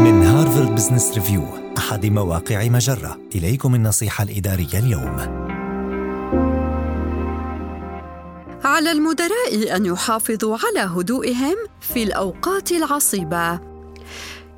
من هارفارد بزنس ريفيو أحد مواقع مجرة. إليكم النصيحة الإدارية اليوم. على المدراء أن يحافظوا على هدوئهم في الأوقات العصيبة.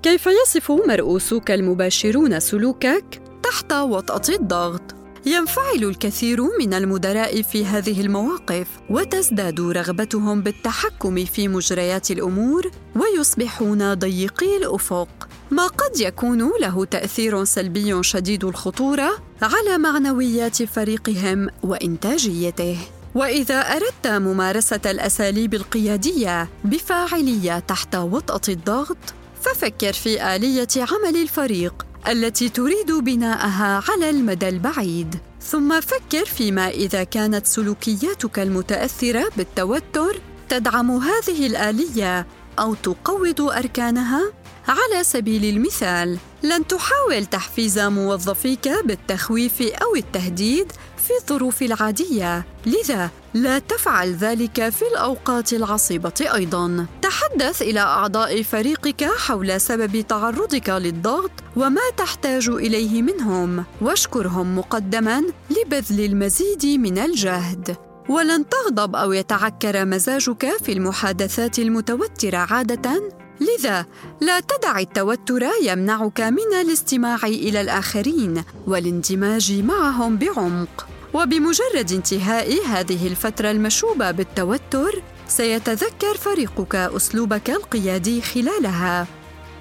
كيف يصف مرؤوسك المباشرون سلوكك تحت وطأة الضغط؟ ينفعل الكثير من المدراء في هذه المواقف وتزداد رغبتهم بالتحكم في مجريات الأمور ويصبحون ضيقي الأفق. ما قد يكون له تأثير سلبي شديد الخطورة على معنويات فريقهم وإنتاجيته. وإذا أردت ممارسة الأساليب القيادية بفاعلية تحت وطأة الضغط ففكر في آلية عمل الفريق التي تريد بناءها على المدى البعيد. ثم فكر فيما إذا كانت سلوكياتك المتأثرة بالتوتر تدعم هذه الآلية أو تقوض أركانها. على سبيل المثال لن تحاول تحفيز موظفيك بالتخويف أو التهديد في الظروف العادية. لذا لا تفعل ذلك في الأوقات العصيبة أيضا. تحدث إلى أعضاء فريقك حول سبب تعرضك للضغط وما تحتاج إليه منهم. واشكرهم مقدما لبذل المزيد من الجهد. ولن تغضب أو يتعكر مزاجك في المحادثات المتوترة عادة. لذا لا تدع التوتر يمنعك من الاستماع إلى الآخرين والاندماج معهم بعمق. وبمجرد انتهاء هذه الفترة المشوبة بالتوتر سيتذكر فريقك أسلوبك القيادي خلالها.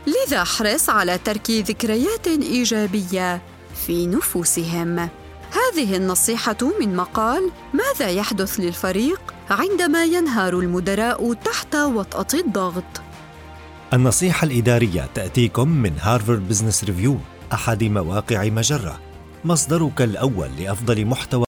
لذا احرص على ترك ذكريات إيجابية في نفوسهم. هذه النصيحة من مقال ماذا يحدث للفريق عندما ينهار المدراء تحت وطأة الضغط؟ النصيحة الإدارية تأتيكم من هارفارد بزنس ريفيو أحد مواقع مجرة مصدرك الأول لأفضل محتوى